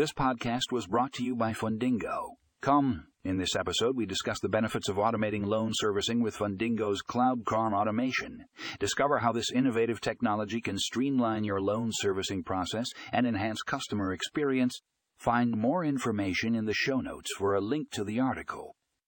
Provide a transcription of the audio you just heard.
This podcast was brought to you by Fundingo. Come, in this episode, we discuss the benefits of automating loan servicing with Fundingo's Cloud CRM automation. Discover how this innovative technology can streamline your loan servicing process and enhance customer experience. Find more information in the show notes for a link to the article.